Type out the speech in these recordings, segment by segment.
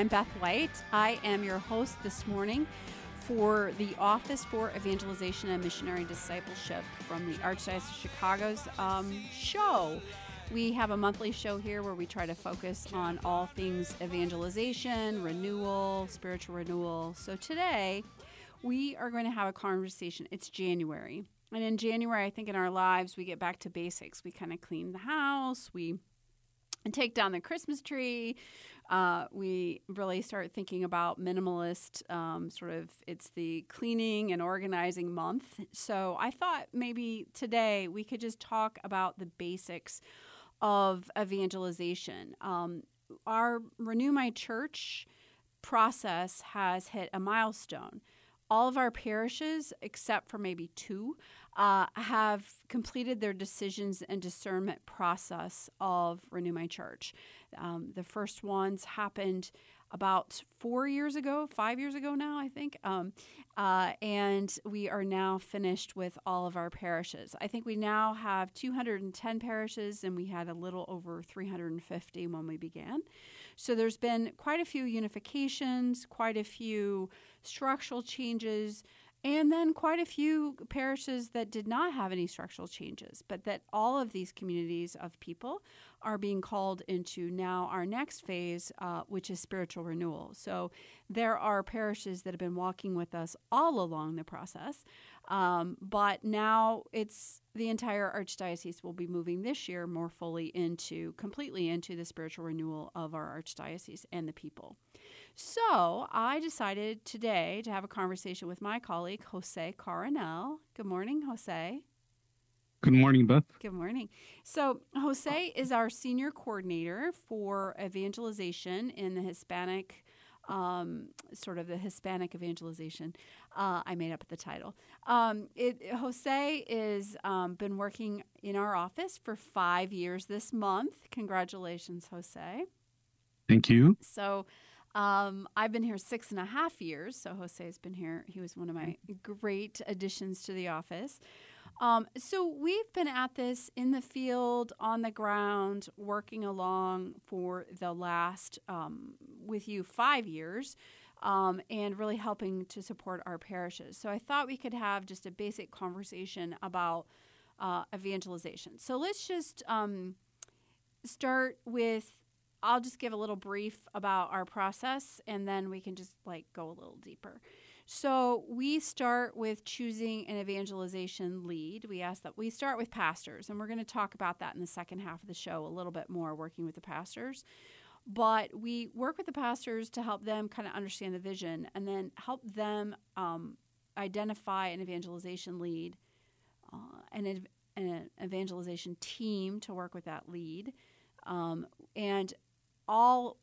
I'm Beth White. I am your host this morning for the Office for Evangelization and Missionary Discipleship from the Archdiocese of Chicago's um, show. We have a monthly show here where we try to focus on all things evangelization, renewal, spiritual renewal. So today, we are going to have a conversation. It's January. And in January, I think in our lives, we get back to basics. We kind of clean the house, we take down the Christmas tree. Uh, we really start thinking about minimalist um, sort of it's the cleaning and organizing month. So I thought maybe today we could just talk about the basics of evangelization. Um, our Renew My Church process has hit a milestone. All of our parishes, except for maybe two, uh, have completed their decisions and discernment process of Renew My Church. Um, the first ones happened about four years ago, five years ago now, I think. Um, uh, and we are now finished with all of our parishes. I think we now have 210 parishes, and we had a little over 350 when we began. So there's been quite a few unifications, quite a few structural changes. And then quite a few parishes that did not have any structural changes, but that all of these communities of people are being called into now our next phase, uh, which is spiritual renewal. So there are parishes that have been walking with us all along the process, um, but now it's the entire archdiocese will be moving this year more fully into completely into the spiritual renewal of our archdiocese and the people. So I decided today to have a conversation with my colleague, Jose Coronel. Good morning, Jose. Good morning, Beth. Good morning. So, Jose is our senior coordinator for evangelization in the Hispanic, um, sort of the Hispanic evangelization. Uh, I made up the title. Um, it, Jose has um, been working in our office for five years this month. Congratulations, Jose. Thank you. So, um, I've been here six and a half years, so Jose has been here. He was one of my great additions to the office. Um, so we've been at this in the field, on the ground, working along for the last, um, with you, five years. Um, and really helping to support our parishes. So I thought we could have just a basic conversation about uh, evangelization. So let's just um, start with I'll just give a little brief about our process and then we can just like go a little deeper. So we start with choosing an evangelization lead. We ask that we start with pastors, and we're going to talk about that in the second half of the show a little bit more, working with the pastors. But we work with the pastors to help them kind of understand the vision and then help them um, identify an evangelization lead, uh, and an evangelization team to work with that lead. Um, and all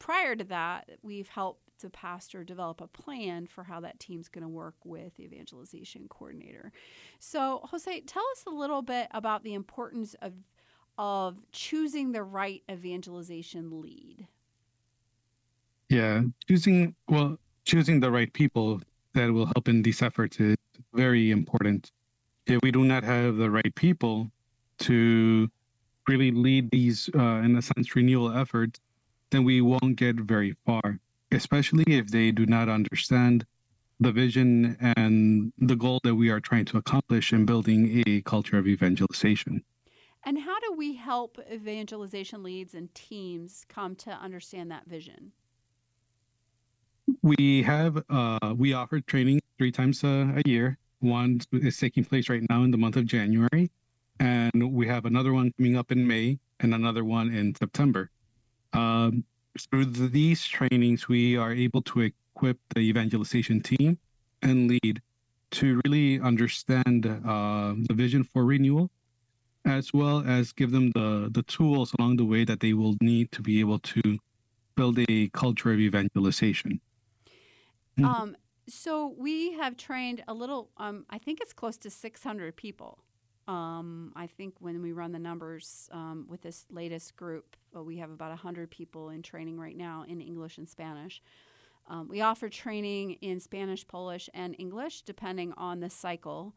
prior to that, we've helped the pastor develop a plan for how that team's going to work with the evangelization coordinator. So, Jose, tell us a little bit about the importance of of choosing the right evangelization lead. Yeah, choosing well, choosing the right people that will help in these efforts is very important. If we do not have the right people to really lead these, uh, in a sense, renewal efforts, then we won't get very far, especially if they do not understand the vision and the goal that we are trying to accomplish in building a culture of evangelization. And how do we help evangelization leads and teams come to understand that vision? We have uh, we offer training three times a, a year. One is taking place right now in the month of January, and we have another one coming up in May and another one in September. Um, through these trainings, we are able to equip the evangelization team and lead to really understand uh, the vision for renewal, as well as give them the, the tools along the way that they will need to be able to build a culture of evangelization. Mm-hmm. Um, so we have trained a little, um, I think it's close to 600 people. Um, I think when we run the numbers um, with this latest group, well, we have about 100 people in training right now in English and Spanish. Um, we offer training in Spanish, Polish, and English depending on the cycle.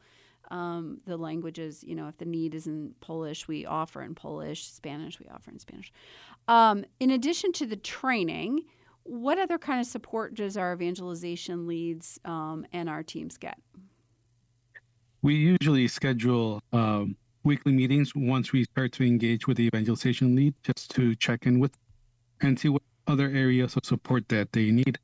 Um, the languages, you know, if the need is in Polish, we offer in Polish, Spanish, we offer in Spanish. Um, in addition to the training, what other kind of support does our evangelization leads um, and our teams get? We usually schedule um, weekly meetings once we start to engage with the evangelization lead just to check in with and see what other areas of support that they need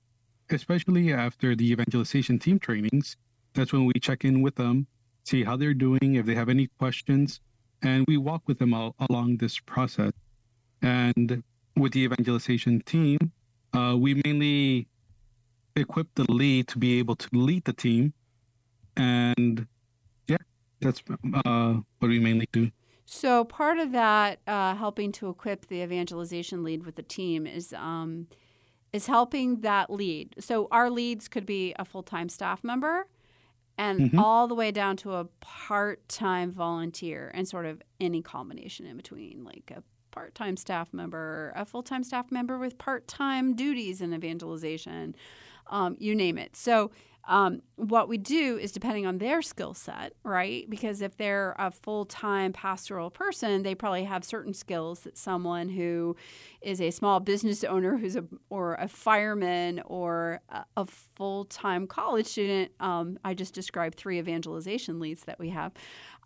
especially after the evangelization team trainings. That's when we check in with them, see how they're doing, if they have any questions, and we walk with them all along this process. And with the evangelization team, uh, we mainly equip the lead to be able to lead the team. And that's uh, what we mainly do. So part of that, uh, helping to equip the evangelization lead with the team, is um, is helping that lead. So our leads could be a full time staff member and mm-hmm. all the way down to a part time volunteer and sort of any combination in between, like a part time staff member, a full time staff member with part time duties in evangelization, um, you name it. So um, what we do is depending on their skill set, right? Because if they're a full time pastoral person, they probably have certain skills that someone who is a small business owner, who's a or a fireman or a, a full time college student. Um, I just described three evangelization leads that we have.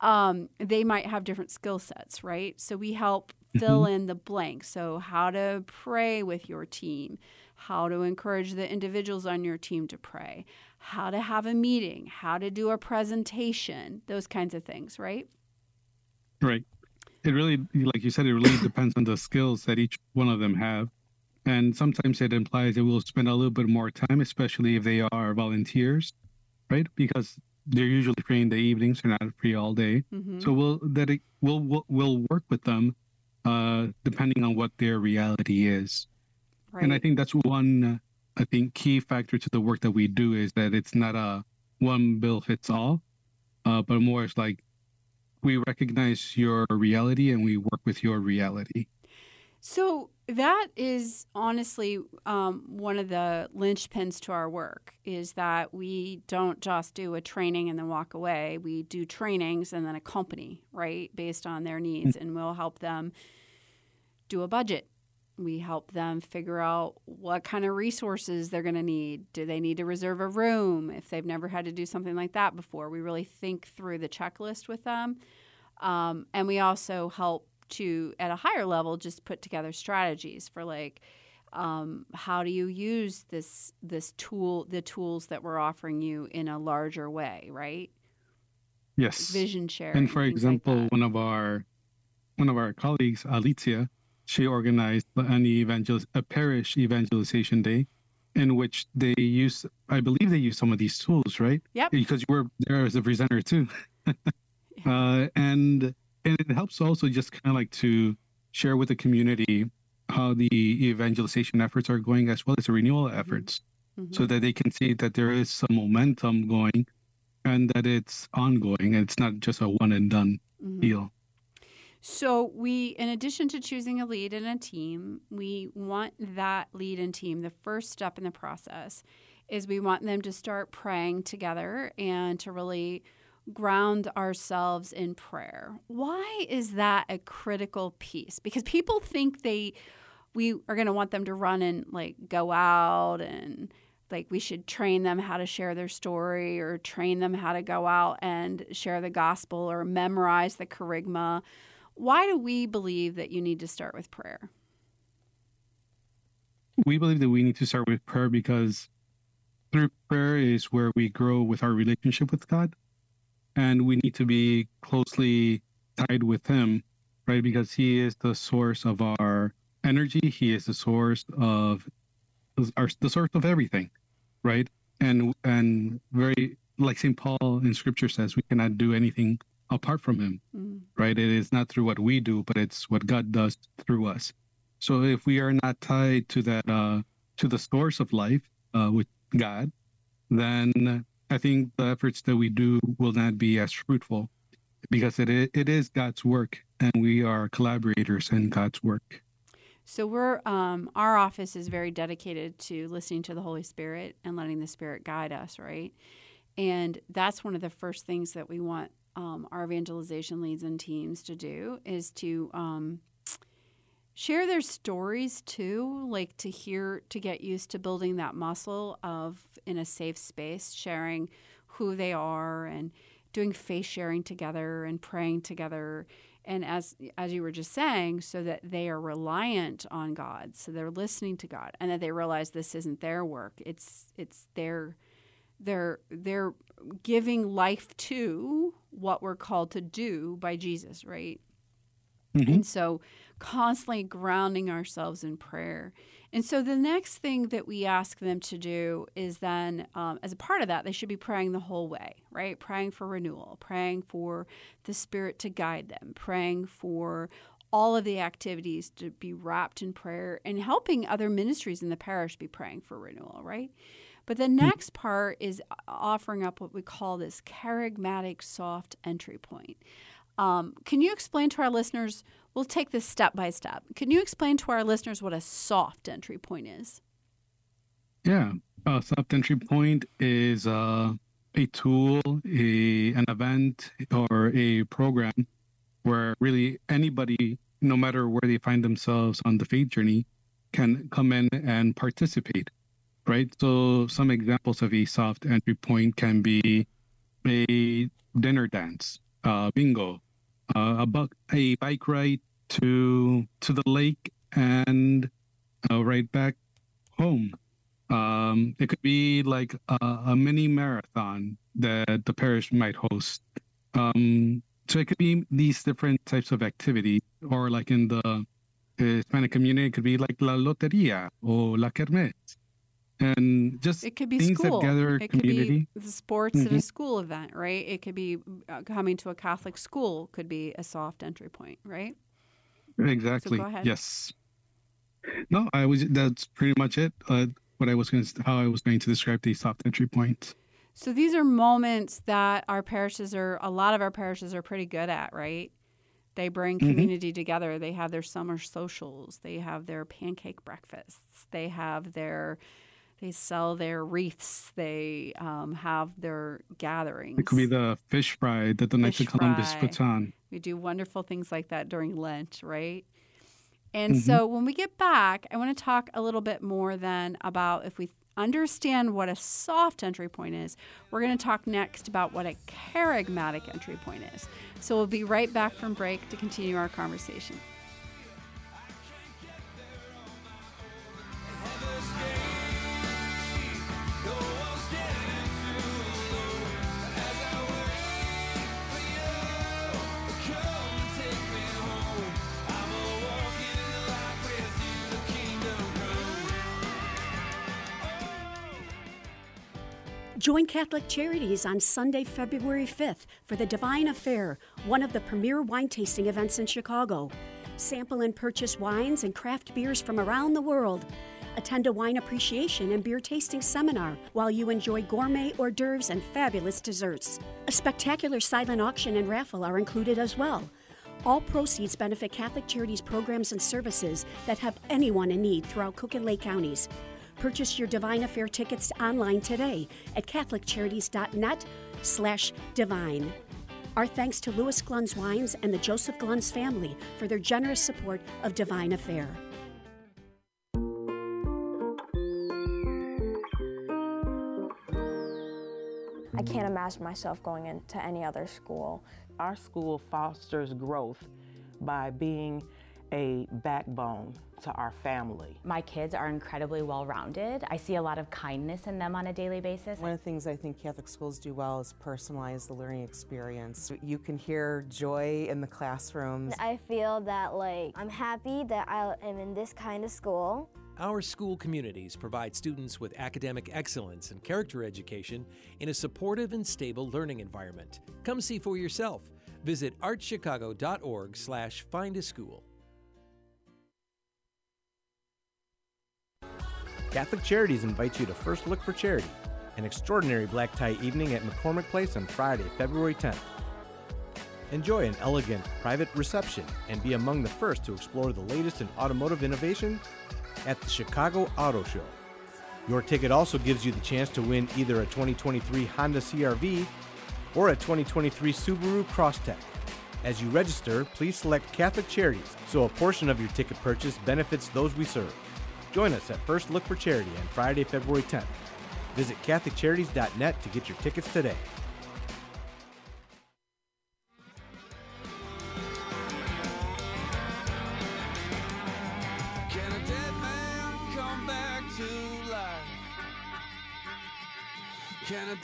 Um, they might have different skill sets, right? So we help fill mm-hmm. in the blanks. So how to pray with your team how to encourage the individuals on your team to pray, how to have a meeting, how to do a presentation, those kinds of things, right? Right. It really, like you said, it really depends on the skills that each one of them have. And sometimes it implies they will spend a little bit more time, especially if they are volunteers, right? Because they're usually free in the evenings, they're not free all day. Mm-hmm. So we'll that we'll, we'll we'll work with them uh, depending on what their reality is. Right. And I think that's one I think key factor to the work that we do is that it's not a one bill fits all, uh, but more it's like we recognize your reality and we work with your reality. So that is honestly um, one of the linchpins to our work is that we don't just do a training and then walk away. We do trainings and then a company, right, based on their needs, mm-hmm. and we'll help them do a budget we help them figure out what kind of resources they're going to need. Do they need to reserve a room if they've never had to do something like that before? We really think through the checklist with them. Um, and we also help to, at a higher level, just put together strategies for like, um, how do you use this this tool, the tools that we're offering you in a larger way, right? Yes. Vision share. And for example, like one of our one of our colleagues, Alicia, she organized an evangel- a parish evangelization day in which they use i believe they use some of these tools right yeah because you were there as a presenter too uh, and and it helps also just kind of like to share with the community how the evangelization efforts are going as well as the renewal mm-hmm. efforts mm-hmm. so that they can see that there is some momentum going and that it's ongoing and it's not just a one and done mm-hmm. deal so, we, in addition to choosing a lead and a team, we want that lead and team, the first step in the process is we want them to start praying together and to really ground ourselves in prayer. Why is that a critical piece? Because people think they, we are going to want them to run and like go out and like we should train them how to share their story or train them how to go out and share the gospel or memorize the kerygma why do we believe that you need to start with prayer? We believe that we need to start with prayer because through prayer is where we grow with our relationship with God. And we need to be closely tied with Him, right? Because He is the source of our energy, He is the source of our, the source of everything, right? And and very like St. Paul in scripture says, we cannot do anything apart from him, mm. right? It is not through what we do, but it's what God does through us. So if we are not tied to that, uh, to the source of life, uh, with God, then I think the efforts that we do will not be as fruitful because it is, it is God's work and we are collaborators in God's work. So we're um, our office is very dedicated to listening to the Holy Spirit and letting the Spirit guide us, right? And that's one of the first things that we want um, our evangelization leads and teams to do is to um, share their stories too, like to hear, to get used to building that muscle of in a safe space, sharing who they are and doing faith sharing together and praying together. And as as you were just saying so that they are reliant on god so they're listening to god and that they realize this isn't their work. It's it's their they're they're giving life to what we're called to do by jesus right mm-hmm. and so constantly grounding ourselves in prayer and so the next thing that we ask them to do is then, um, as a part of that, they should be praying the whole way, right? Praying for renewal, praying for the Spirit to guide them, praying for all of the activities to be wrapped in prayer and helping other ministries in the parish be praying for renewal, right? But the next part is offering up what we call this charismatic soft entry point. Um, can you explain to our listeners We'll take this step by step. Can you explain to our listeners what a soft entry point is? Yeah, a soft entry point is uh, a tool, a an event, or a program where really anybody, no matter where they find themselves on the faith journey, can come in and participate. Right. So some examples of a soft entry point can be a dinner dance, uh, bingo, uh, a, bu- a bike ride to to the lake and uh, right back home. Um, it could be like a, a, mini marathon that the parish might host. Um, so it could be these different types of activity, or like in the Hispanic community, it could be like la loteria or la kermés and just it could be things school. that gather it community. Could be sports mm-hmm. at a school event, right? It could be uh, coming to a Catholic school could be a soft entry point, right? Exactly. So yes. No, I was. That's pretty much it. Uh, what I was going to, how I was going to describe the soft entry points. So these are moments that our parishes are. A lot of our parishes are pretty good at, right? They bring mm-hmm. community mm-hmm. together. They have their summer socials. They have their pancake breakfasts. They have their they sell their wreaths. They um, have their gatherings. It could be the fish fry that the Knights of Columbus puts on. We do wonderful things like that during Lent, right? And mm-hmm. so when we get back, I want to talk a little bit more then about if we understand what a soft entry point is, we're going to talk next about what a charismatic entry point is. So we'll be right back from break to continue our conversation. Join Catholic Charities on Sunday, February 5th for the Divine Affair, one of the premier wine tasting events in Chicago. Sample and purchase wines and craft beers from around the world. Attend a wine appreciation and beer tasting seminar while you enjoy gourmet hors d'oeuvres and fabulous desserts. A spectacular silent auction and raffle are included as well. All proceeds benefit Catholic Charities programs and services that help anyone in need throughout Cook and Lake counties. Purchase your Divine Affair tickets online today at catholiccharities.net slash divine. Our thanks to Louis Glunz Wines and the Joseph Glunz family for their generous support of Divine Affair. I can't imagine myself going into any other school. Our school fosters growth by being a backbone to our family. My kids are incredibly well rounded. I see a lot of kindness in them on a daily basis. One of the things I think Catholic schools do well is personalize the learning experience. You can hear joy in the classrooms. I feel that like I'm happy that I am in this kind of school. Our school communities provide students with academic excellence and character education in a supportive and stable learning environment. Come see for yourself. Visit archchicago.org slash find a school. Catholic Charities invites you to First Look for Charity, an extraordinary black tie evening at McCormick Place on Friday, February 10th. Enjoy an elegant, private reception and be among the first to explore the latest in automotive innovation at the Chicago Auto Show. Your ticket also gives you the chance to win either a 2023 Honda CRV or a 2023 Subaru Crosstrek. As you register, please select Catholic Charities so a portion of your ticket purchase benefits those we serve. Join us at First Look for Charity on Friday, February 10th. Visit CatholicCharities.net to get your tickets today. Can a dead man come back to life? Can a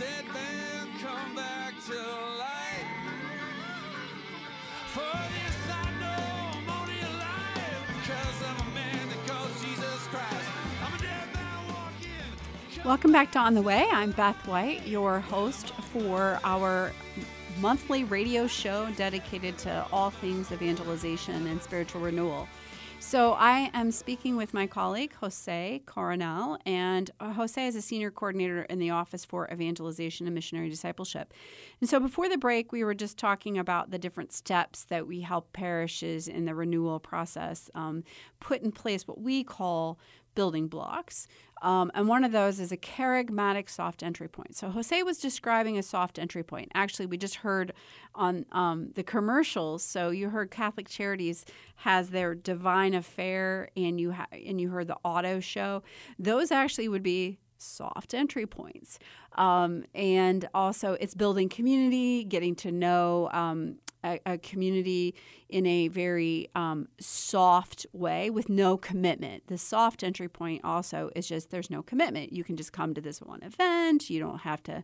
Welcome back to On the Way. I'm Beth White, your host for our monthly radio show dedicated to all things evangelization and spiritual renewal. So, I am speaking with my colleague, Jose Coronel, and uh, Jose is a senior coordinator in the Office for Evangelization and Missionary Discipleship. And so, before the break, we were just talking about the different steps that we help parishes in the renewal process um, put in place what we call building blocks. Um, and one of those is a charismatic soft entry point. So Jose was describing a soft entry point. Actually, we just heard on um, the commercials. So you heard Catholic Charities has their Divine Affair, and you ha- and you heard the auto show. Those actually would be soft entry points. Um, and also, it's building community, getting to know um, a, a, community in a very um, soft way with no commitment. The soft entry point also is just there's no commitment. You can just come to this one event. You don't have to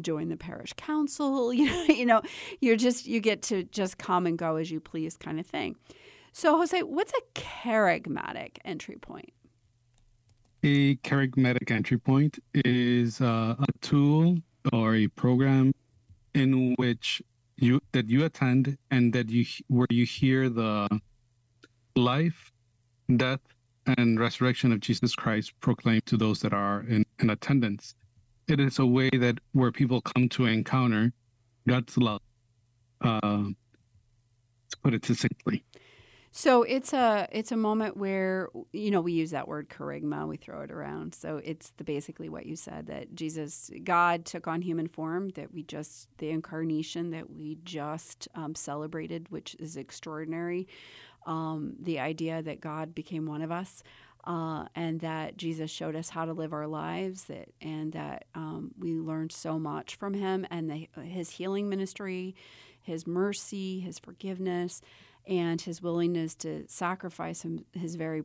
join the parish council. You know, you know, you're just you get to just come and go as you please, kind of thing. So, Jose, what's a charismatic entry point? A charismatic entry point is uh, a tool or a program in which you that you attend and that you where you hear the life, death, and resurrection of Jesus Christ proclaimed to those that are in, in attendance. It is a way that where people come to encounter God's love. Uh, to put it succinctly. So it's a it's a moment where you know we use that word charisma, we throw it around. So it's the basically what you said that Jesus, God took on human form, that we just the incarnation that we just um, celebrated, which is extraordinary. Um, the idea that God became one of us. Uh, and that Jesus showed us how to live our lives, that and that um, we learned so much from Him, and the, His healing ministry, His mercy, His forgiveness, and his willingness to sacrifice him, his very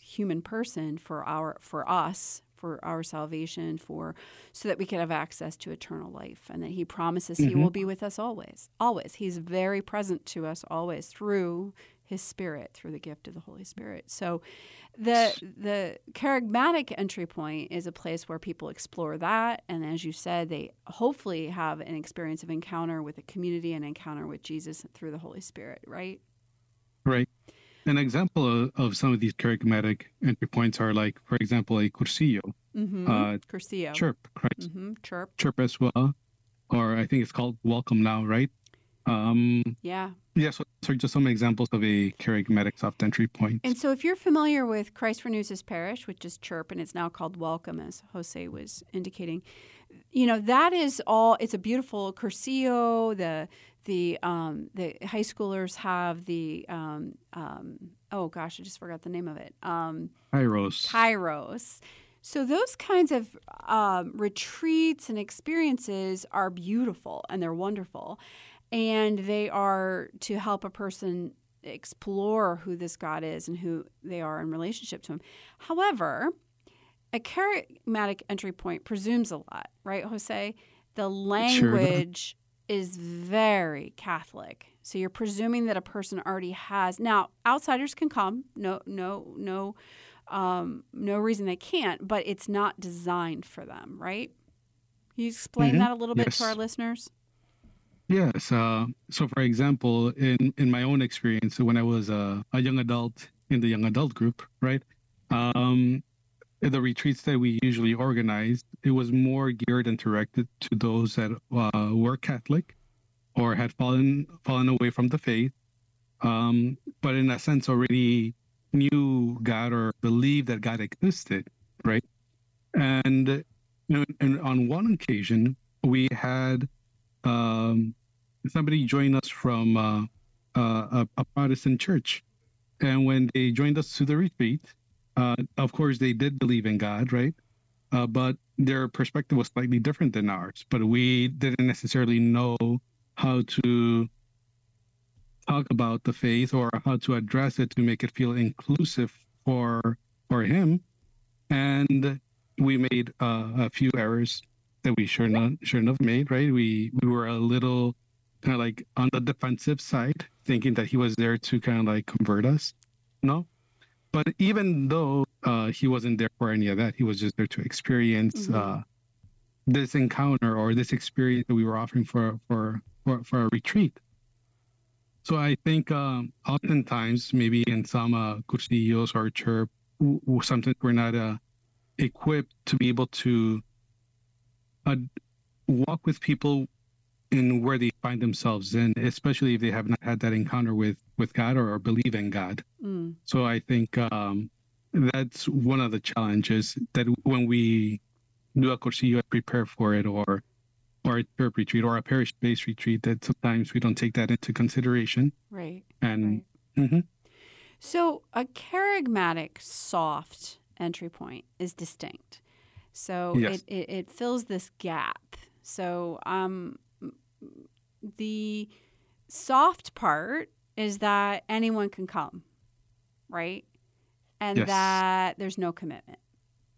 human person for our for us for our salvation for so that we could have access to eternal life and that he promises mm-hmm. he will be with us always always. He's very present to us always through his spirit through the gift of the holy spirit. So the the charismatic entry point is a place where people explore that and as you said they hopefully have an experience of encounter with a community and encounter with jesus through the holy spirit right Right. An example of, of, some of these charismatic entry points are like, for example, a cursillo. Mm-hmm. Uh, cursillo. Chirp, right? Mm-hmm. Chirp. Chirp as well. Or I think it's called welcome now, right? Um, yeah. Yeah, so, so just some examples of a charismatic soft entry point. And so if you're familiar with Christ Renews His Parish, which is Chirp, and it's now called Welcome, as Jose was indicating, you know, that is all, it's a beautiful cursillo, the the um, the high schoolers have the um, um, oh gosh, I just forgot the name of it. Um, Kairos. Kairos. So those kinds of um, retreats and experiences are beautiful and they're wonderful, and they are to help a person explore who this God is and who they are in relationship to Him. However, a charismatic entry point presumes a lot, right, Jose? The language is very Catholic. So you're presuming that a person already has. Now, outsiders can come. No, no, no, um, no reason they can't. But it's not designed for them, right? Can you explain Mhm. that a little bit to our listeners? Yes. Uh, so, for example, in in my own experience, when I was a, a young adult in the young adult group, right, um, the retreats that we usually organized, it was more geared and directed to those that uh, were Catholic or had fallen fallen away from the faith, um, but in a sense already knew God or believed that God existed, right? And, you know, and on one occasion, we had um, somebody join us from uh, uh, a, a Protestant church. And when they joined us to the retreat, uh, of course, they did believe in God, right? Uh, but their perspective was slightly different than ours. But we didn't necessarily know how to talk about the faith or how to address it to make it feel inclusive for for him. And we made uh, a few errors that we sure not made. Right? We we were a little kind of like on the defensive side, thinking that he was there to kind of like convert us. No, but even though uh, he wasn't there for any of that, he was just there to experience Mhm. uh, this encounter or this experience that we were offering for for for, for a retreat. So I think um, oftentimes, maybe in some uh, cursillos or w- sometimes we're not uh, equipped to be able to uh, walk with people in where they find themselves in, especially if they have not had that encounter with with God or, or believe in God. Mm. So I think um, that's one of the challenges that when we do a cursillo and prepare for it, or or a church retreat or a parish-based retreat, that sometimes we don't take that into consideration. Right. And Mhm. So a charismatic soft entry point is distinct. So Yes. it, it, it fills this gap. So um, the soft part is that anyone can come, right? And Yes. that there's no commitment,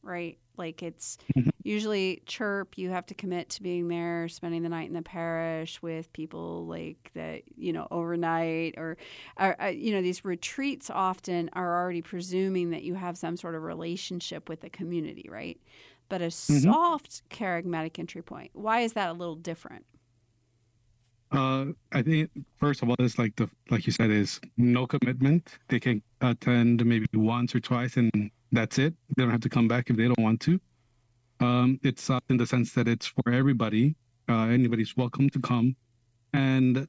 right? Like it's Mm-hmm. usually chirp, you have to commit to being there, spending the night in the parish with people like that, you know, overnight or, or uh, you know, these retreats often are already presuming that you have some sort of relationship with the community, right? But a Mhm. soft charismatic entry point, why is that a little different? Uh, I think first of all, it's like the like you said, is no commitment. They can attend maybe once or twice, and that's it. They don't have to come back if they don't want to. Um, it's soft in the sense that it's for everybody. Uh, anybody's welcome to come, and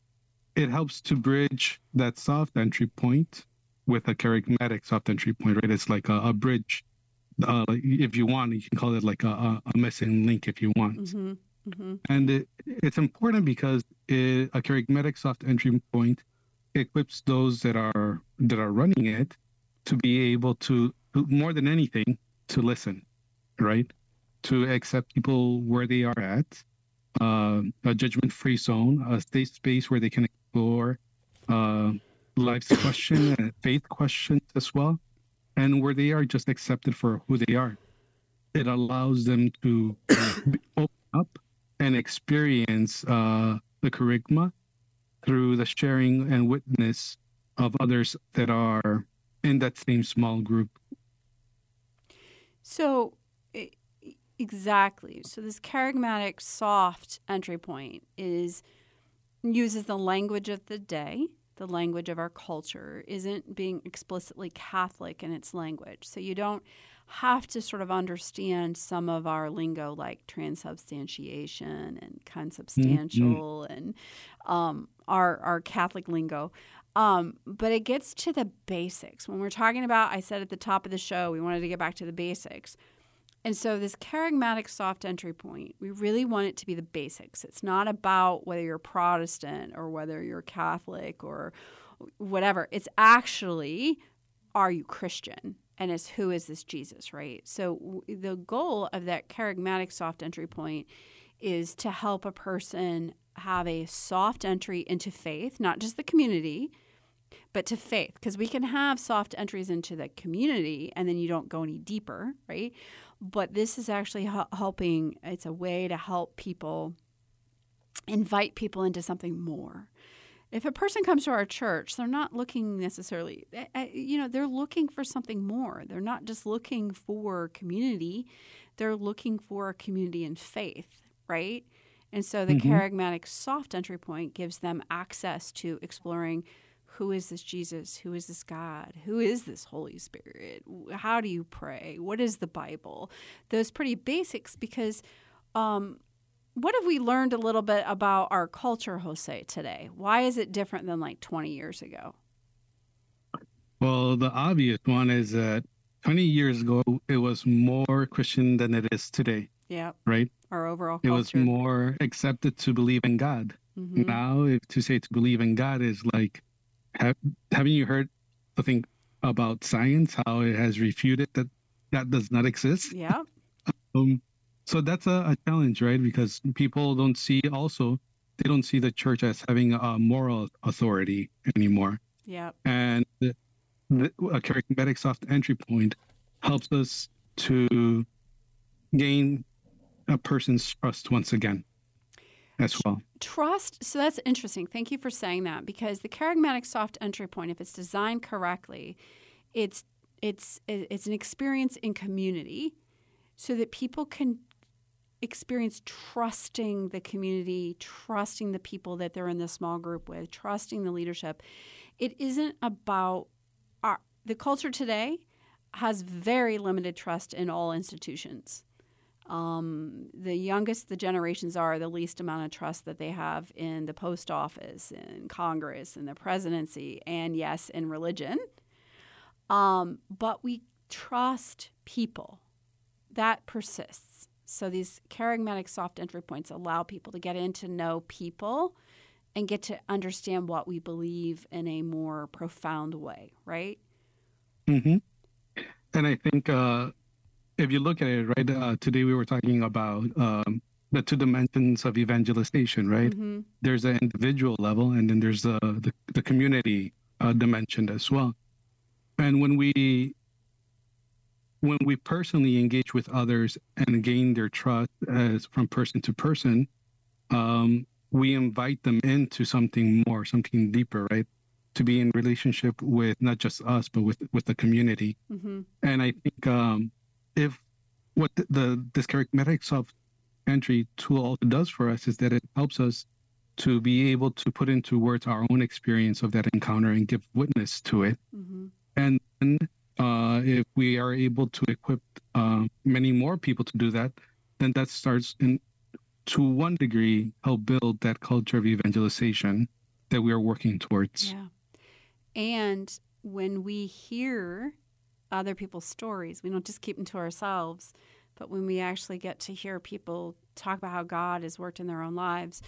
it helps to bridge that soft entry point with a charismatic soft entry point. Right? It's like a, a bridge. Uh, if you want, you can call it like a, a, a missing link if you want. Mm-hmm. Mm-hmm. And it, it's important because it, a charismatic soft entry point equips those that are that are running it to be able to, more than anything, to listen, right? To accept people where they are at, uh, a judgment-free zone, a safe space where they can explore uh, life's question and faith questions as well, and where they are just accepted for who they are. It allows them to open up and experience uh, the charisma through the sharing and witness of others that are in that same small group. So, exactly. So, this charismatic soft entry point is uses the language of the day, the language of our culture, isn't being explicitly Catholic in its language. So, you don't have to sort of understand some of our lingo like transubstantiation and consubstantial and um, our our Catholic lingo. Um, but it gets to the basics. When we're talking about, I said at the top of the show, we wanted to get back to the basics. And so, this charismatic soft entry point, we really want it to be the basics. It's not about whether you're Protestant or whether you're Catholic or whatever. It's actually, are you Christian? And it's who is this Jesus, right? So, the goal of that charismatic soft entry point is to help a person have a soft entry into faith, not just the community, but to faith because we can have soft entries into the community and then you don't go any deeper right but this is actually helping it's a way to help people invite people into something more. If a person comes to our church they're not looking necessarily eh, eh, you know they're looking for something more. They're not just looking for community. They're looking for a community in faith right? And so the Mhm. charismatic soft entry point gives them access to exploring who is this Jesus? Who is this God? Who is this Holy Spirit? How do you pray? What is the Bible? Those pretty basics because um, what have we learned a little bit about our culture, Jose, today? Why is it different than like 20 years ago? Well, the obvious one is that 20 years ago, it was more Christian than it is today, Yeah. right? Our overall It was more accepted to believe in God. Mhm. Now, if to say to believe in God is like, have, haven't you heard something about science, how it has refuted that that does not exist? Yeah. Um, so that's a, a challenge, right? Because people don't see also, they don't see the church as having a moral authority anymore. Yeah. And the, the, a charismatic soft entry point helps us to gain a person's trust once again as well. Trust. So that's interesting. Thank you for saying that because the charismatic soft entry point, if it's designed correctly, it's it's it's an experience in community, so that people can experience trusting the community, trusting the people that they're in the small group with, trusting the leadership. It isn't about our the culture today has very limited trust in all institutions um, the youngest the generations are, the least amount of trust that they have in the post office, in Congress, in the presidency, and yes, in religion. Um, but we trust people. That persists. So these charismatic soft entry points allow people to get in to know people and get to understand what we believe in a more profound way, right? Mm-hmm. And I think uh, if you look at it, right, uh, today we were talking about um, the two dimensions of evangelization, right? Mhm. There's an individual level, and then there's the the, the community uh, dimension as well. And when we when we personally engage with others and gain their trust as from person to person, um, we invite them into something more, something deeper, right? To be in relationship with not just us, but with with the community. Mm-hmm. And I think um, if what the, the this charismatic soft entry tool also does for us is that it helps us to be able to put into words our own experience of that encounter and give witness to it. Mm-hmm. And then, uh, if we are able to equip uh, many more people to do that, then that starts in, to one degree, help build that culture of evangelization that we are working towards. Yeah. And when we hear other people's stories, we don't just keep them to ourselves, but when we actually get to hear people talk about how God has worked in their own lives,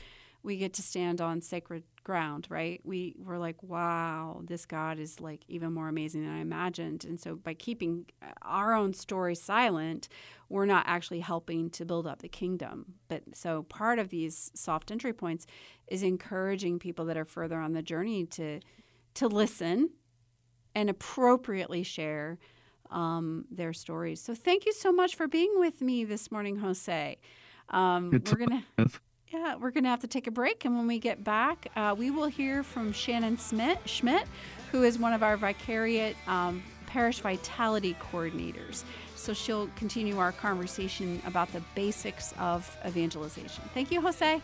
we get to stand on sacred ground, right? We we're like, wow, this God is like even more amazing than I imagined. And so by keeping uh, our own story silent, we're not actually helping to build up the kingdom. But so part of these soft entry points is encouraging people that are further on the journey to to listen and appropriately share um, their stories. So thank you so much for being with me this morning, Jose. Um, we're gonna yeah, we're gonna have to take a break, and when we get back, uh, we will hear from Shannon Smith Schmidt, who is one of our Vicariate um, Parish Vitality coordinators. So she'll continue our conversation about the basics of evangelization. Thank you, Jose.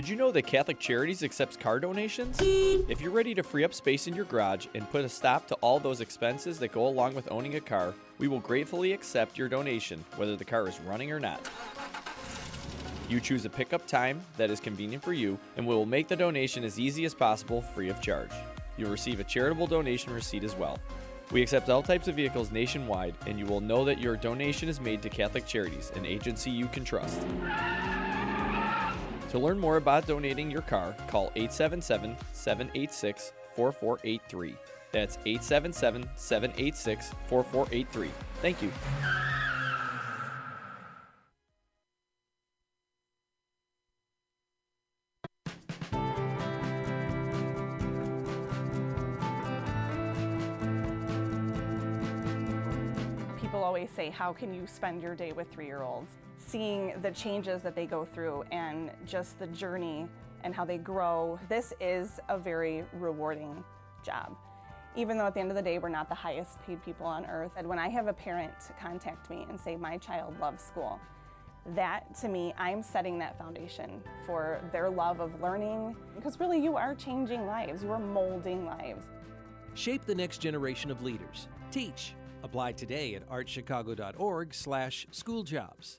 Did you know that Catholic Charities accepts car donations? If you're ready to free up space in your garage and put a stop to all those expenses that go along with owning a car, we will gratefully accept your donation, whether the car is running or not. You choose a pickup time that is convenient for you, and we will make the donation as easy as possible free of charge. You'll receive a charitable donation receipt as well. We accept all types of vehicles nationwide, and you will know that your donation is made to Catholic Charities, an agency you can trust. To learn more about donating your car, call 877 786 4483. That's 877 786 4483. Thank you. People always say, How can you spend your day with three year olds? Seeing the changes that they go through and just the journey and how they grow, this is a very rewarding job. Even though at the end of the day, we're not the highest paid people on earth. And when I have a parent contact me and say, My child loves school, that to me, I'm setting that foundation for their love of learning because really you are changing lives, you are molding lives. Shape the next generation of leaders. Teach. Apply today at archchicago.org/schooljobs.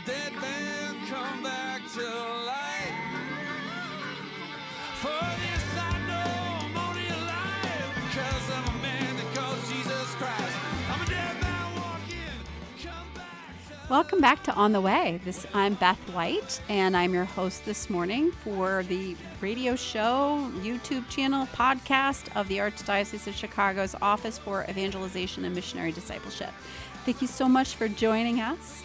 Dead man come back to life? For this I know I'm only alive because of a man that calls Jesus Christ. I'm a dead man walking. Come back. Welcome back to On the Way. This I'm Beth White, and I'm your host this morning for the radio show, YouTube channel, podcast of the Archdiocese of Chicago's Office for Evangelization and Missionary Discipleship. Thank you so much for joining us.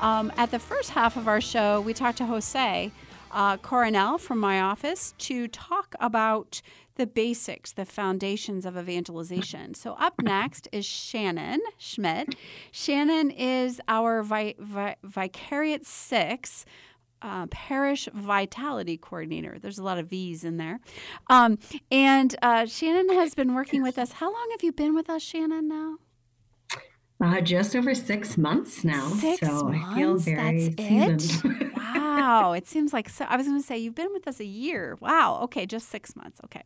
Um, at the first half of our show, we talked to Jose uh, Coronel from my office to talk about the basics, the foundations of evangelization. So, up next is Shannon Schmidt. Shannon is our vi- vi- Vicariate 6 uh, Parish Vitality Coordinator. There's a lot of V's in there. Um, and uh, Shannon has been working with us. How long have you been with us, Shannon, now? Uh, just over six months now. Six so months? I feel very That's seasoned. it? wow. It seems like so. I was going to say, you've been with us a year. Wow. Okay. Just six months. Okay.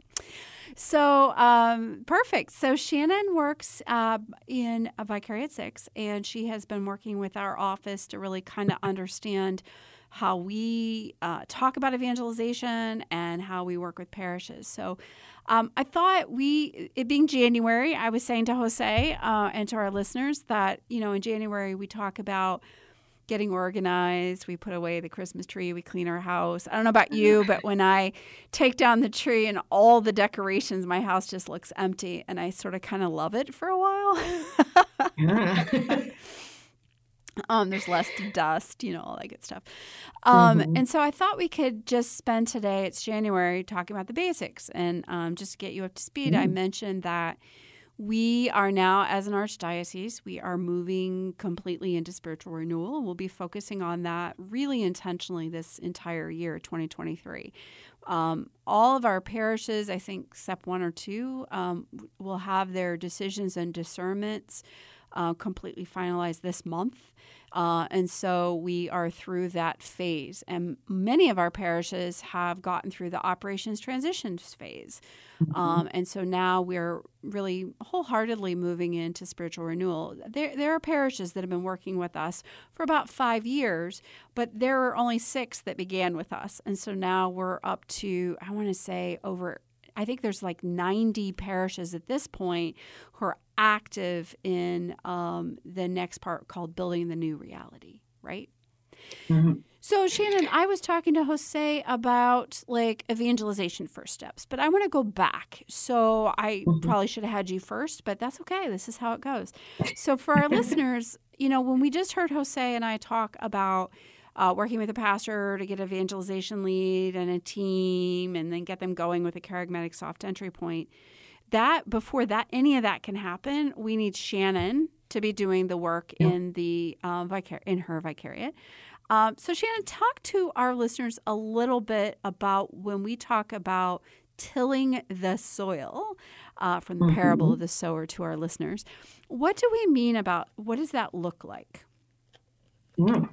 So, um, perfect. So, Shannon works uh, in a Vicariate 6, and she has been working with our office to really kind of understand how we uh, talk about evangelization and how we work with parishes. So, um, I thought we, it being January, I was saying to Jose uh, and to our listeners that, you know, in January we talk about getting organized. We put away the Christmas tree. We clean our house. I don't know about you, but when I take down the tree and all the decorations, my house just looks empty, and I sort of kind of love it for a while. um, there's less dust, you know, all that good stuff. Um, Mhm. And so I thought we could just spend today, it's January, talking about the basics and um, just to get you up to speed. I Mm. mentioned that we are now, as an archdiocese, we are moving completely into spiritual renewal. We'll be focusing on that really intentionally this entire year, 2023. Um, all of our parishes, I think, except one or two, um, will have their decisions and discernments uh, completely finalized this month. Uh, and so we are through that phase. And many of our parishes have gotten through the operations transitions phase. Mm-hmm. Um, and so now we're really wholeheartedly moving into spiritual renewal. There, there are parishes that have been working with us for about five years, but there are only six that began with us. And so now we're up to, I want to say, over I think there's like 90 parishes at this point who are active in um, the next part called building the new reality, right? Mm-hmm. So Shannon, I was talking to Jose about like evangelization first steps, but I want to go back. So I Mm-hmm. probably should have had you first, but that's okay. This is how it goes. So for our listeners, you know, when we just heard Jose and I talk about uh, working with a pastor to get evangelization lead and a team, and then get them going with a charismatic soft entry point. That before that any of that can happen, we need Shannon to be doing the work in the uh, vicar- in her vicariate. Um, so Shannon, talk to our listeners a little bit about when we talk about tilling the soil uh, from the parable Mhm. of the sower to our listeners. What do we mean about what does that look like? Mm.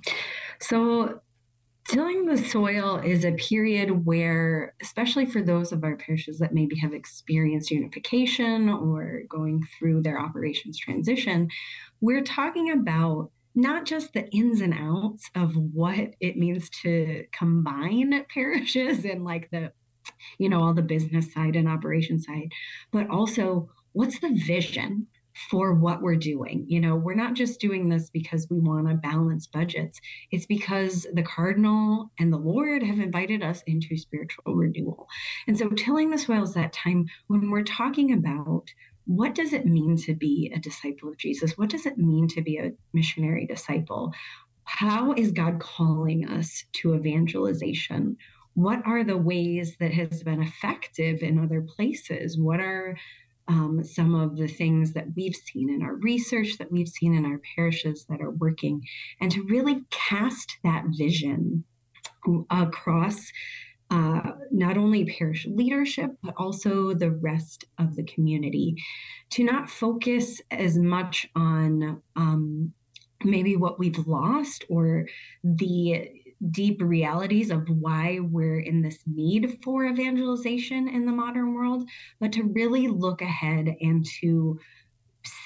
So, tilling the soil is a period where, especially for those of our parishes that maybe have experienced unification or going through their operations transition, we're talking about not just the ins and outs of what it means to combine parishes and like the you know all the business side and operation side but also what's the vision for what we're doing. You know, we're not just doing this because we want to balance budgets. It's because the Cardinal and the Lord have invited us into spiritual renewal. And so tilling the soil is that time when we're talking about what does it mean to be a disciple of Jesus? What does it mean to be a missionary disciple? How is God calling us to evangelization? What are the ways that has been effective in other places? What are um, some of the things that we've seen in our research, that we've seen in our parishes that are working, and to really cast that vision across uh, not only parish leadership, but also the rest of the community. To not focus as much on um, maybe what we've lost or the deep realities of why we're in this need for evangelization in the modern world, but to really look ahead and to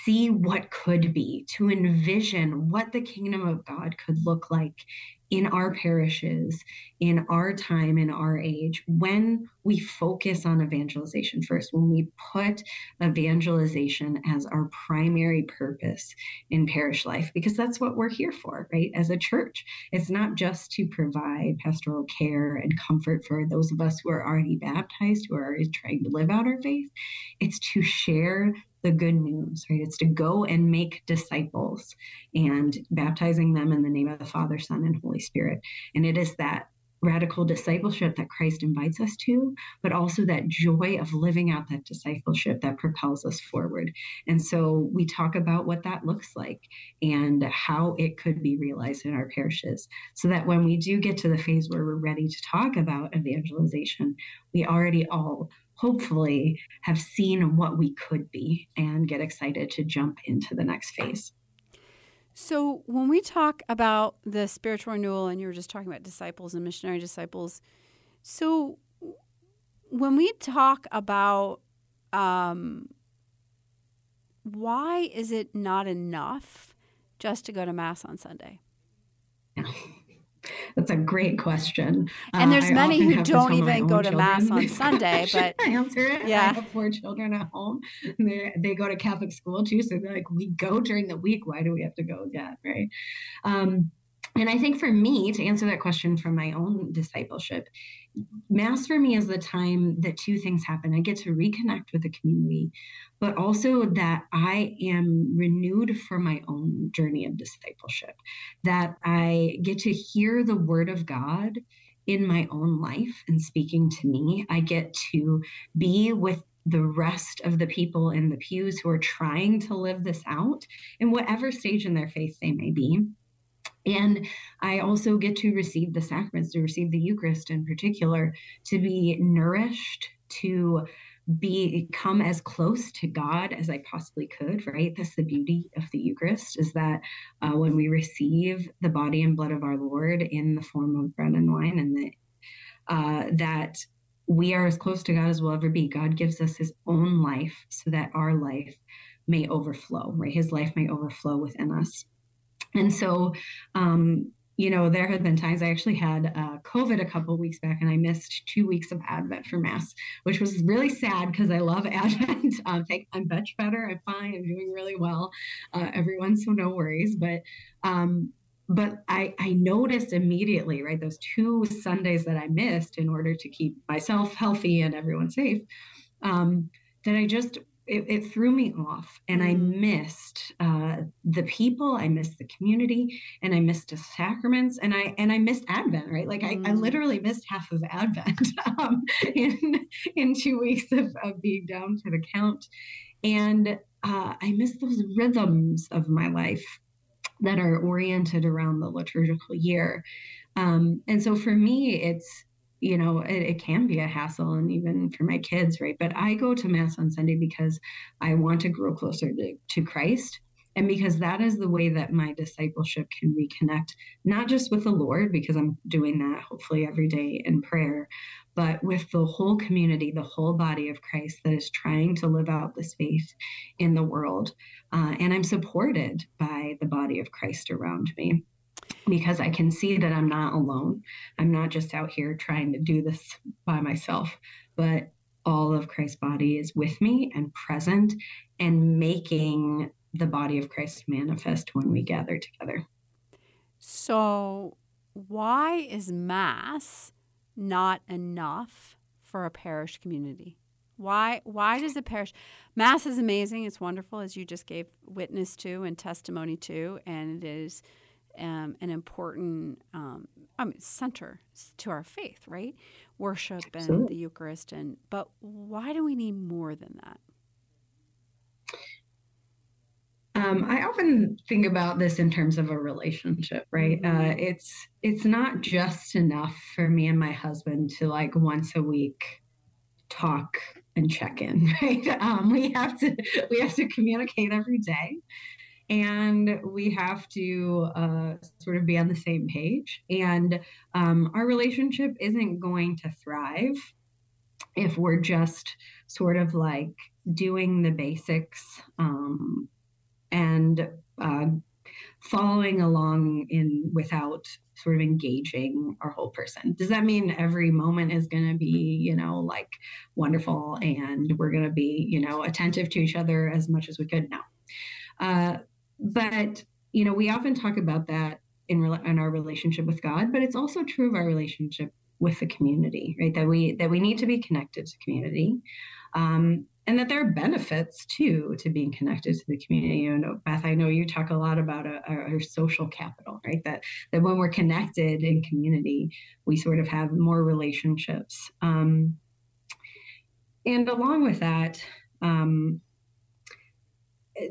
see what could be, to envision what the kingdom of God could look like in our parishes, in our time, in our age, when we focus on evangelization first, when we put evangelization as our primary purpose in parish life, because that's what we're here for, right? As a church, it's not just to provide pastoral care and comfort for those of us who are already baptized, who are already trying to live out our faith, it's to share the good news, right? It's to go and make disciples and baptizing them in the name of the Father, Son, and Holy Spirit. And it is that radical discipleship that Christ invites us to, but also that joy of living out that discipleship that propels us forward. And so we talk about what that looks like and how it could be realized in our parishes so that when we do get to the phase where we're ready to talk about evangelization, we already all hopefully have seen what we could be and get excited to jump into the next phase. So, when we talk about the spiritual renewal, and you were just talking about disciples and missionary disciples, so when we talk about um, why is it not enough just to go to Mass on Sunday? That's a great question. And there's Uh, many who don't even go to Mass on Sunday, but- I answer it. Yeah. I have four children at home. They they go to Catholic school too, so they're like, we go during the week. Why do we have to go again, right? Um, and I think for me to answer that question from my own discipleship, Mass for me is the time that two things happen. I get to reconnect with the community, but also that I am renewed for my own journey of discipleship, that I get to hear the word of God in my own life and speaking to me. I get to be with the rest of the people in the pews who are trying to live this out in whatever stage in their faith they may be. And I also get to receive the sacraments, to receive the Eucharist in particular, to be nourished, to be come as close to God as I possibly could, right? That's the beauty of the Eucharist is that uh, when we receive the body and blood of our Lord in the form of bread and wine, and the, uh, that we are as close to God as we'll ever be. God gives us his own life so that our life may overflow, right? His life may overflow within us. And so, um, you know, there have been times I actually had uh, COVID a couple weeks back and I missed two weeks of Advent for Mass, which was really sad because I love Advent. um, I'm much better. I'm fine. I'm doing really well. Uh, everyone, so no worries. But um, but I, I noticed immediately, right, those two Sundays that I missed in order to keep myself healthy and everyone safe, um, that I just it, it, threw me off and i mm. missed uh, the people i missed the community and i missed the sacraments and i and i missed advent right like I, I mm. literally missed half of advent um, in in two weeks of, of being down to the count and uh, i missed those rhythms of my life that are oriented around the liturgical year um, and so for me it's you know it, it, can be a hassle and even for my kids right? But i go to mass on sunday because i want to grow closer to, to christ and because that is the way that my discipleship can reconnect not just with the lord because i'm doing that hopefully every day in prayer but with the whole community the whole body of christ that is trying to live out this faith in the world uh, and i'm supported by the body of christ around me because I can see that I'm not alone. I'm not just out here trying to do this by myself, but all of Christ's body is with me and present and making the body of Christ manifest when we gather together. So, why is Mass not enough for a parish community? Why why does a parish Mass is amazing, it's wonderful as you just gave witness to and testimony to and it is um, an important um, I mean, center to our faith, right? Worship and Absolutely. the Eucharist, and but why do we need more than that? Um, I often think about this in terms of a relationship, right? Uh, mm-hmm. Uh, it's it's not just enough for me and my husband to like once a week talk and check in, right? Um, we have to we have to communicate every day and we have to uh, sort of be on the same page. And um, our relationship isn't going to thrive if we're just sort of like doing the basics um, and uh, following along in without sort of engaging our whole person. Does that mean every moment is going to be, you know, like wonderful and we're going to be, you know, attentive to each other as much as we could? No. Uh, but, you know, we often talk about that in, re- in our relationship with God, but it's also true of our relationship with the community, right? That we that we need to be connected to community. Um, and that there are benefits too to being connected to the community. You know, Beth, I know you talk a lot about a, our social capital, right? That that when we're connected in community, we sort of have more relationships. Um, and along with that, um,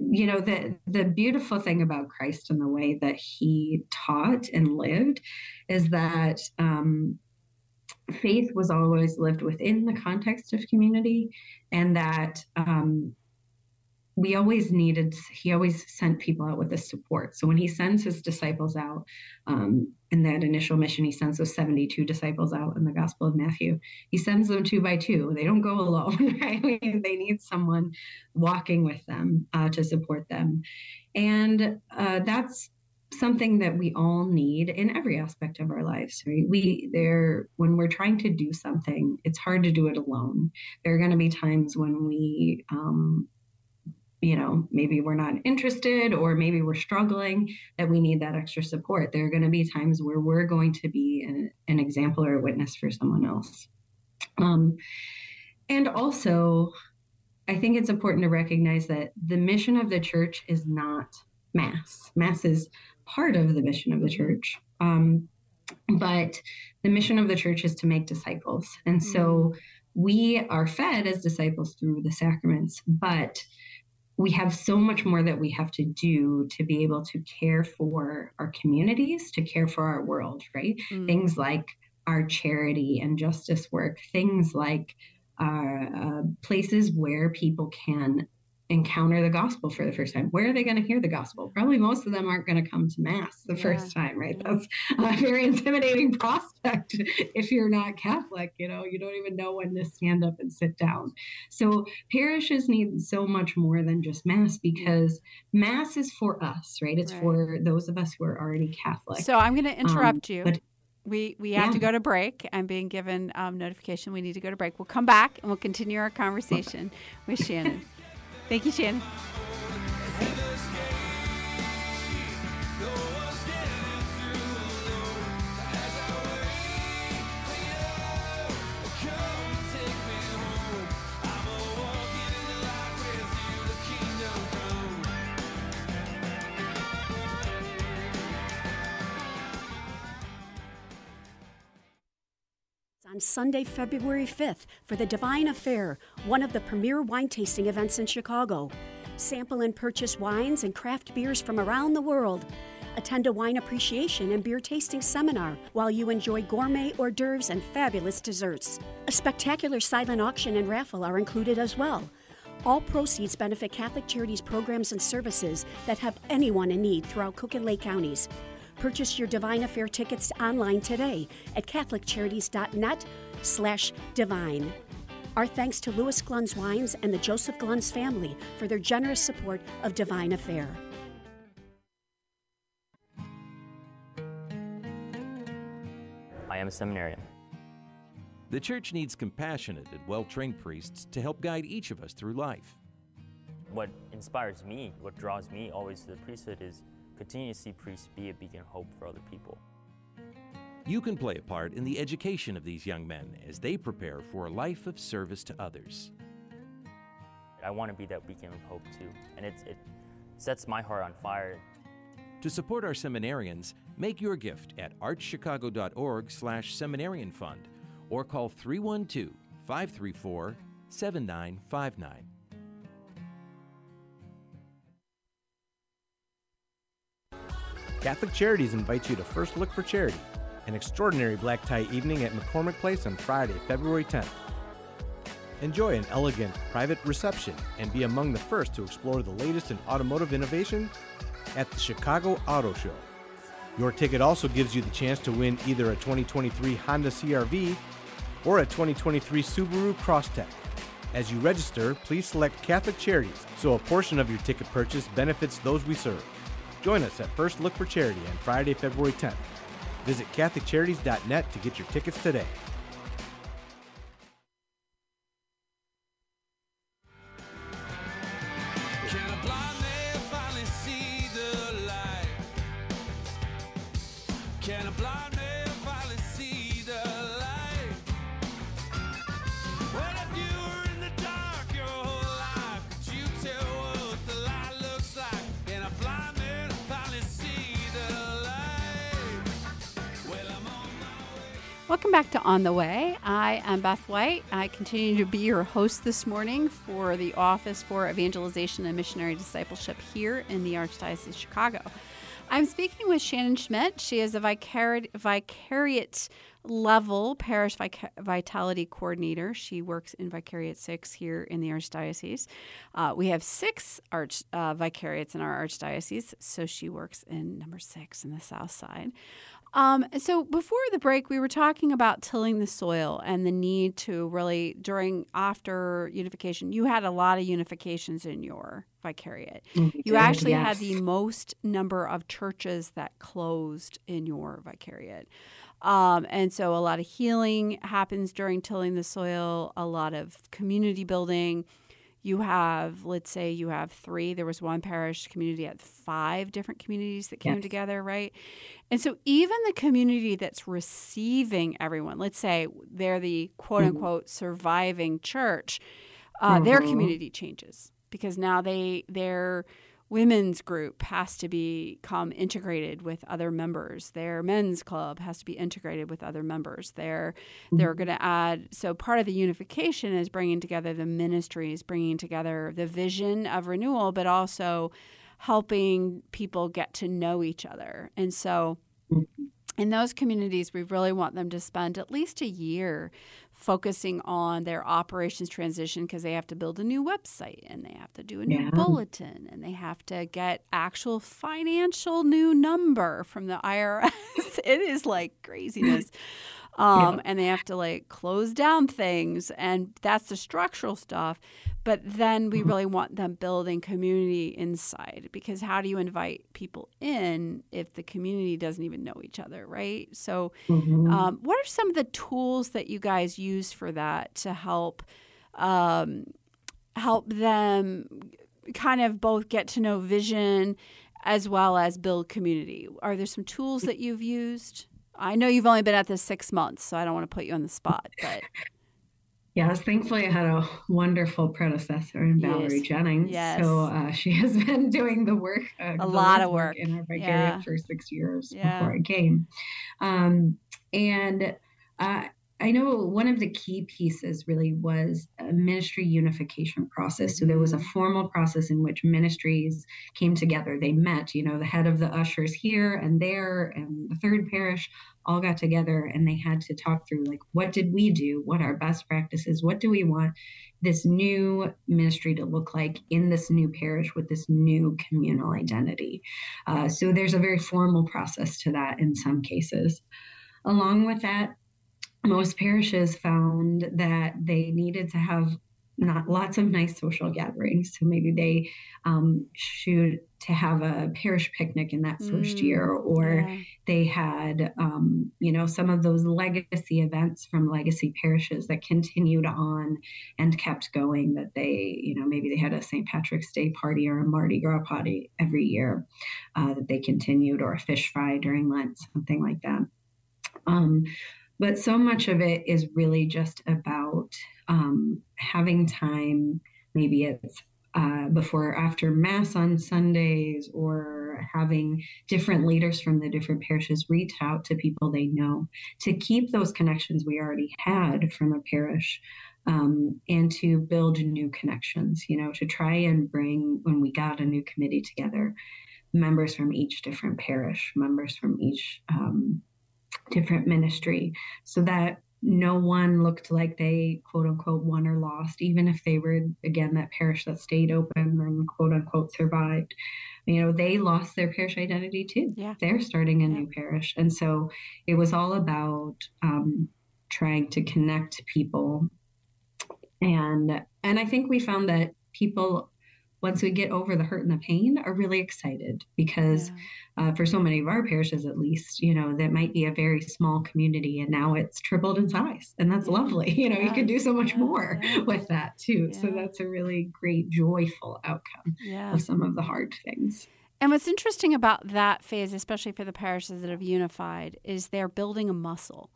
you know the the beautiful thing about Christ and the way that he taught and lived is that um, faith was always lived within the context of community, and that um, we always needed he always sent people out with the support. So when he sends his disciples out um, in that initial mission he sends those 72 disciples out in the gospel of matthew. He sends them two by two. They don't go alone right? They need someone walking with them uh, to support them. And uh, that's something that we all need in every aspect of our lives right? We there when we're trying to do something it's hard to do it alone. There are going to be times when we um, you know, maybe we're not interested or maybe we're struggling, that we need that extra support. There are going to be times where we're going to be an, an example or a witness for someone else. Um, and also, I think it's important to recognize that the mission of the church is not mass. Mass is part of the mission of the church. Um, but the mission of the church is to make disciples. And so mm. we are fed as disciples through the sacraments, but we have so much more that we have to do to be able to care for our communities, to care for our world, right? Mm. Things like our charity and justice work, things like are uh, places where people can encounter the gospel for the first time. Where are they going to hear the gospel? Probably most of them aren't going to come to mass the yeah. first time, right? That's a very intimidating prospect if you're not Catholic. You know, you don't even know when to stand up and sit down. So parishes need so much more than just mass because mass is for us, right? It's right. for those of us who are already Catholic. So I'm going to interrupt um, you. But, we we have yeah. to go to break. I'm being given um, notification we need to go to break. We'll come back and we'll continue our conversation with Shannon. Thank you, Shannon. Sunday, February 5th for the Divine Affair, one of the premier wine tasting events in Chicago. Sample and purchase wines and craft beers from around the world. Attend a wine appreciation and beer tasting seminar while you enjoy gourmet hors d'oeuvres and fabulous desserts. A spectacular silent auction and raffle are included as well. All proceeds benefit Catholic Charities programs and services that help anyone in need throughout Cook and Lake counties. Purchase your Divine Affair tickets online today at catholiccharities.net slash divine. Our thanks to Louis Glunz Wines and the Joseph Glunz family for their generous support of Divine Affair. I am a seminarian. The church needs compassionate and well trained priests to help guide each of us through life. What inspires me, what draws me always to the priesthood is continue to see priests be a beacon of hope for other people. You can play a part in the education of these young men as they prepare for a life of service to others. I want to be that beacon of hope too, and it, it sets my heart on fire. To support our seminarians, make your gift at archchicago.org slash seminarian fund or call 312 534 7959. Catholic Charities invites you to First Look for Charity, an extraordinary black tie evening at McCormick Place on Friday, February 10th. Enjoy an elegant, private reception and be among the first to explore the latest in automotive innovation at the Chicago Auto Show. Your ticket also gives you the chance to win either a 2023 Honda CRV or a 2023 Subaru Crosstrek. As you register, please select Catholic Charities so a portion of your ticket purchase benefits those we serve. Join us at First Look for Charity on Friday, February 10th. Visit CatholicCharities.net to get your tickets today. On the Way. I am Beth White. I continue to be your host this morning for the Office for Evangelization and Missionary Discipleship here in the Archdiocese of Chicago. I'm speaking with Shannon Schmidt. She is a vicari- vicariate level parish vic- vitality coordinator. She works in Vicariate 6 here in the Archdiocese. Uh, we have six arch uh, vicariates in our Archdiocese, so she works in number six in the south side. Um, so before the break, we were talking about tilling the soil and the need to really during after unification. You had a lot of unifications in your vicariate. Mm-hmm. You actually yes. had the most number of churches that closed in your vicariate. Um, and so a lot of healing happens during tilling the soil, a lot of community building you have let's say you have three there was one parish community at five different communities that came yes. together right and so even the community that's receiving everyone let's say they're the quote mm-hmm. unquote mm-hmm. surviving church uh, mm-hmm. their community changes because now they they're women's group has to become integrated with other members. Their men's club has to be integrated with other members. They're mm-hmm. they're going to add. So part of the unification is bringing together the ministries, bringing together the vision of renewal, but also helping people get to know each other. And so. Mm-hmm. In those communities, we really want them to spend at least a year focusing on their operations transition because they have to build a new website and they have to do a new Yeah. bulletin and they have to get actual financial new number from the IRS. it is like craziness. Um, Yeah. And they have to like close down things, and that's the structural stuff. But then we really want them building community inside because how do you invite people in if the community doesn't even know each other, right? So, Mhm. um, what are some of the tools that you guys use for that to help um, help them kind of both get to know vision as well as build community? Are there some tools that you've used? I know you've only been at this six months, so I don't want to put you on the spot, but Yes, thankfully I had a wonderful predecessor in Valerie Yes. Jennings. Yes. So uh, she has been doing the work, uh, the lot of work. in our Vicariate Yeah. for six years Yeah. before I came. Um, and uh, I know one of the key pieces really was a ministry unification process. So there was a Mm-hmm. formal process in which ministries came together. They met, you know, the head of the ushers here and there and the third parish all got together and they had to talk through like what did we do what are best practices what do we want this new ministry to look like in this new parish with this new communal identity uh, so there's a very formal process to that in some cases along with that most parishes found that they needed to have not lots of nice social gatherings so maybe they um, should to have a parish picnic in that first Mm, year or yeah. they had um, you know some of those legacy events from legacy parishes that continued on and kept going that they you know maybe they had a st patrick's day party or a mardi gras party every year uh, that they continued or a fish fry during lent something like that um, but so much of it is really just about um, having time maybe it's uh, before or after mass on sundays or having different leaders from the different parishes reach out to people they know to keep those connections we already had from a parish um, and to build new connections you know to try and bring when we got a new committee together members from each different parish members from each um, different ministry so that no one looked like they quote unquote won or lost, even if they were again that parish that stayed open and quote unquote survived. You know, they lost their parish identity too. Yeah. They're starting a new parish. And so it was all about um, trying to connect people. And and I think we found that people once we get over the hurt and the pain are really excited because uh, for so many of our parishes at least you know that might be a very small community and now it's tripled in size and that's lovely. You know you can do so much more with that too. So that's a really great joyful outcome Yeah. of some of the hard things. And what's interesting about that phase, especially for the parishes that have unified, is they're building a muscle.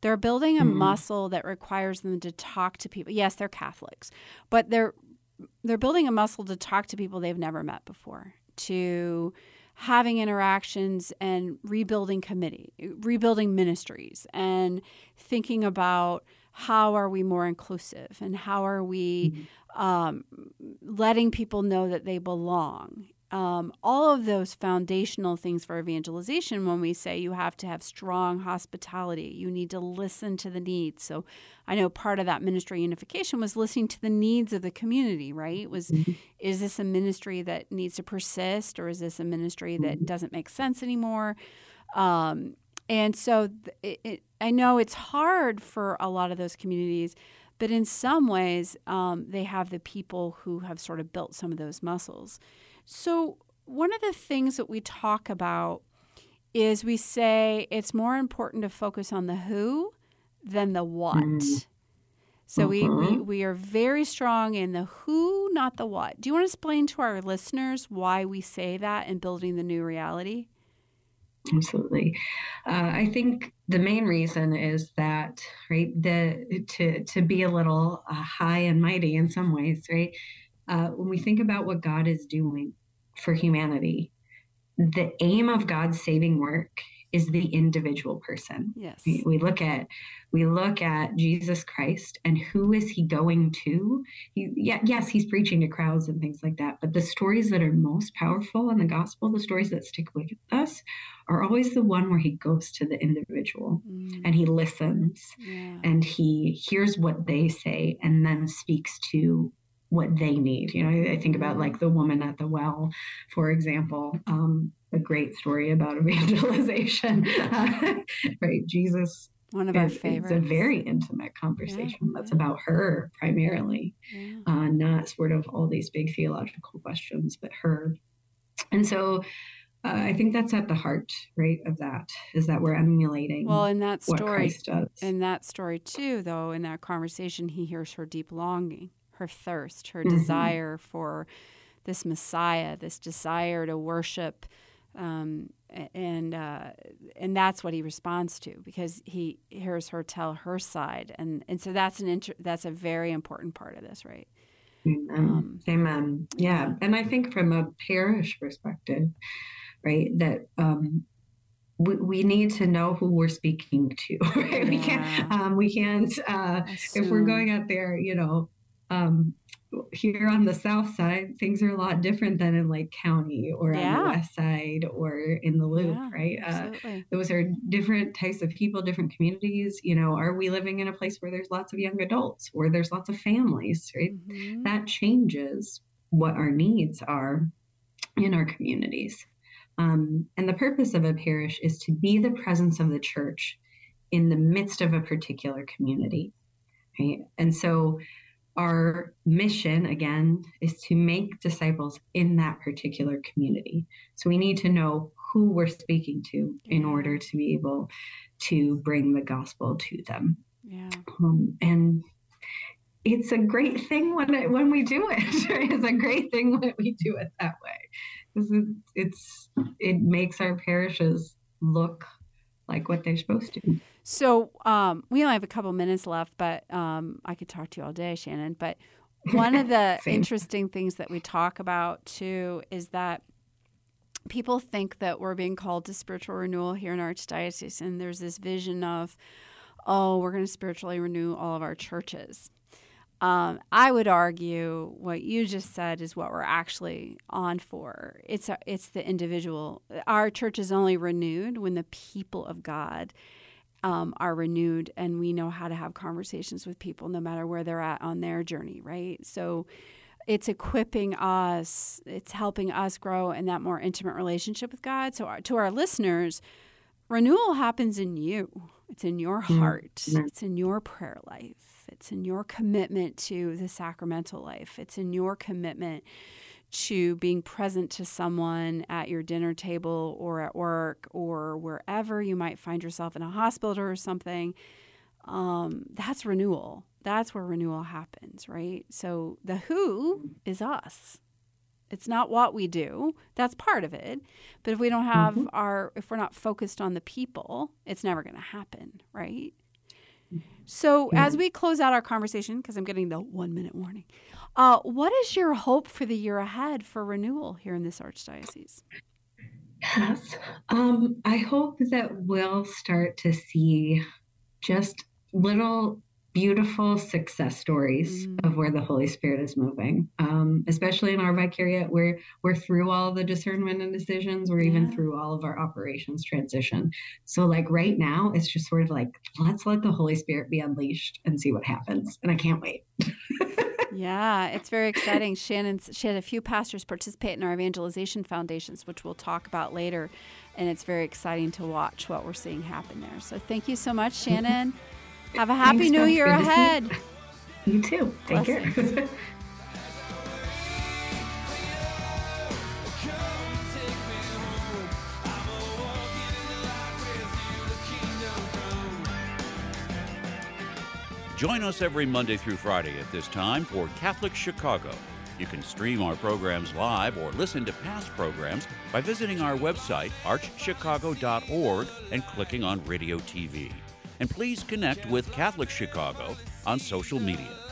They're building a Mhm. muscle that requires them to talk to people. Yes, they're Catholics, but they're they're building a muscle to talk to people they've never met before, to having interactions and rebuilding committee, rebuilding ministries, and thinking about how are we more inclusive and how are we um, letting people know that they belong. Um, all of those foundational things for evangelization when we say you have to have strong hospitality, you need to listen to the needs. So I know part of that ministry unification was listening to the needs of the community, right? Was is this a ministry that needs to persist or is this a ministry that doesn't make sense anymore? Um, and so it, it, I know it's hard for a lot of those communities, but in some ways, um, they have the people who have sort of built some of those muscles. So, one of the things that we talk about is we say it's more important to focus on the who than the what. Mm. So we, we, Mhm. we are very strong in the who, not the what. Do you want to explain to our listeners why we say that in building the new reality? Absolutely. Uh, I think the main reason is that, right, the to to be a little uh, high and mighty in some ways, right? Uh, when we think about what God is doing for humanity, the aim of God's saving work is the individual person. Yes. We, we look at we look at Jesus Christ and who is he going to? He, yeah, yes, he's preaching to crowds and things like that, but the stories that are most powerful in the gospel, the stories that stick with us, are always the one where he goes to the individual Mm. and he listens Yeah. and he hears what they say and then speaks to what they need. You know, I, think about like the woman at the well, for example, um, a great story about evangelization, right? Jesus. One of our is- It's a very intimate conversation that's about her primarily, Yeah. uh, not sort of all these big theological questions, but her. And so uh, I think that's at the heart, right, of that is that we're emulating Well, in that what story, Christ does. in that story too, though, in that conversation, he hears her deep longing, her thirst, her Mhm. desire for this Messiah, this desire to worship, um, and uh, and that's what he responds to because he hears her tell her side, and and so that's an inter- that's a very important part of this, right? Amen. Um, Amen. Yeah. And I think from a parish perspective, right, that um, we, we need to know who we're speaking to. Right? We can't. Um, we can't. Uh, if we're going out there, you know, um, here on the south side, things are a lot different than in Lake County or on the west side or in the Loop, Yeah, right? Uh, those are different types of people, different communities. You know, are we living in a place where there's lots of young adults or there's lots of families, right? Mm-hmm. That changes what our needs are in our communities. Um, and the purpose of a parish is to be the presence of the church in the midst of a particular community. Right? And so our mission, again, is to make disciples in that particular community. So we need to know who we're speaking to in order to be able to bring the gospel to them. Yeah. Um, and it's a great thing when it, when we do it. Right? It's a great thing when we do it that way. 'Cause it, it's it makes our parishes look like what they're supposed to. So um, we only have a couple minutes left, but um, I could talk to you all day, Shannon. But one of the interesting things that we talk about too is that people think that we're being called to spiritual renewal here in Archdiocese, and there's this vision of, oh, we're going to spiritually renew all of our churches. Um, I would argue what you just said is what we're actually on for. It's a, it's the individual. Our church is only renewed when the people of God um, are renewed, and we know how to have conversations with people no matter where they're at on their journey, right? So it's equipping us, it's helping us grow in that more intimate relationship with God. So, our, to our listeners, renewal happens in you, it's in your Mm, heart, it's in your prayer life, it's in your commitment to the sacramental life, it's in your commitment to being present to someone at your dinner table or at work or wherever you might find yourself in a hospital or something. Um, that's renewal. That's where renewal happens, right? So the who is us. It's not what we do. That's part of it. But if we don't have Mhm. our, if we're not focused on the people, it's never going to happen, right? So as we close out our conversation, because I'm getting the one minute warning, uh, what is your hope for the year ahead for renewal here in this archdiocese? Yes. Um, I hope that we'll start to see just little beautiful success stories of where the Holy Spirit is moving. Um, especially in our vicariate, where we're through all the discernment and decisions, we're even through all of our operations transition. So, like right now, it's just sort of like let's let the Holy Spirit be unleashed and see what happens. And I can't wait. Yeah, it's very exciting. Shannon, she had a few pastors participate in our evangelization foundations, which we'll talk about later. And it's very exciting to watch what we're seeing happen there. So thank you so much, Shannon. Have a happy Thanks, new year Good to you. ahead. You too. Take care. Join us every Monday through Friday at this time for Catholic Chicago. You can stream our programs live or listen to past programs by visiting our website, archchicago.org, and clicking on Radio TV. And please connect with Catholic Chicago on social media.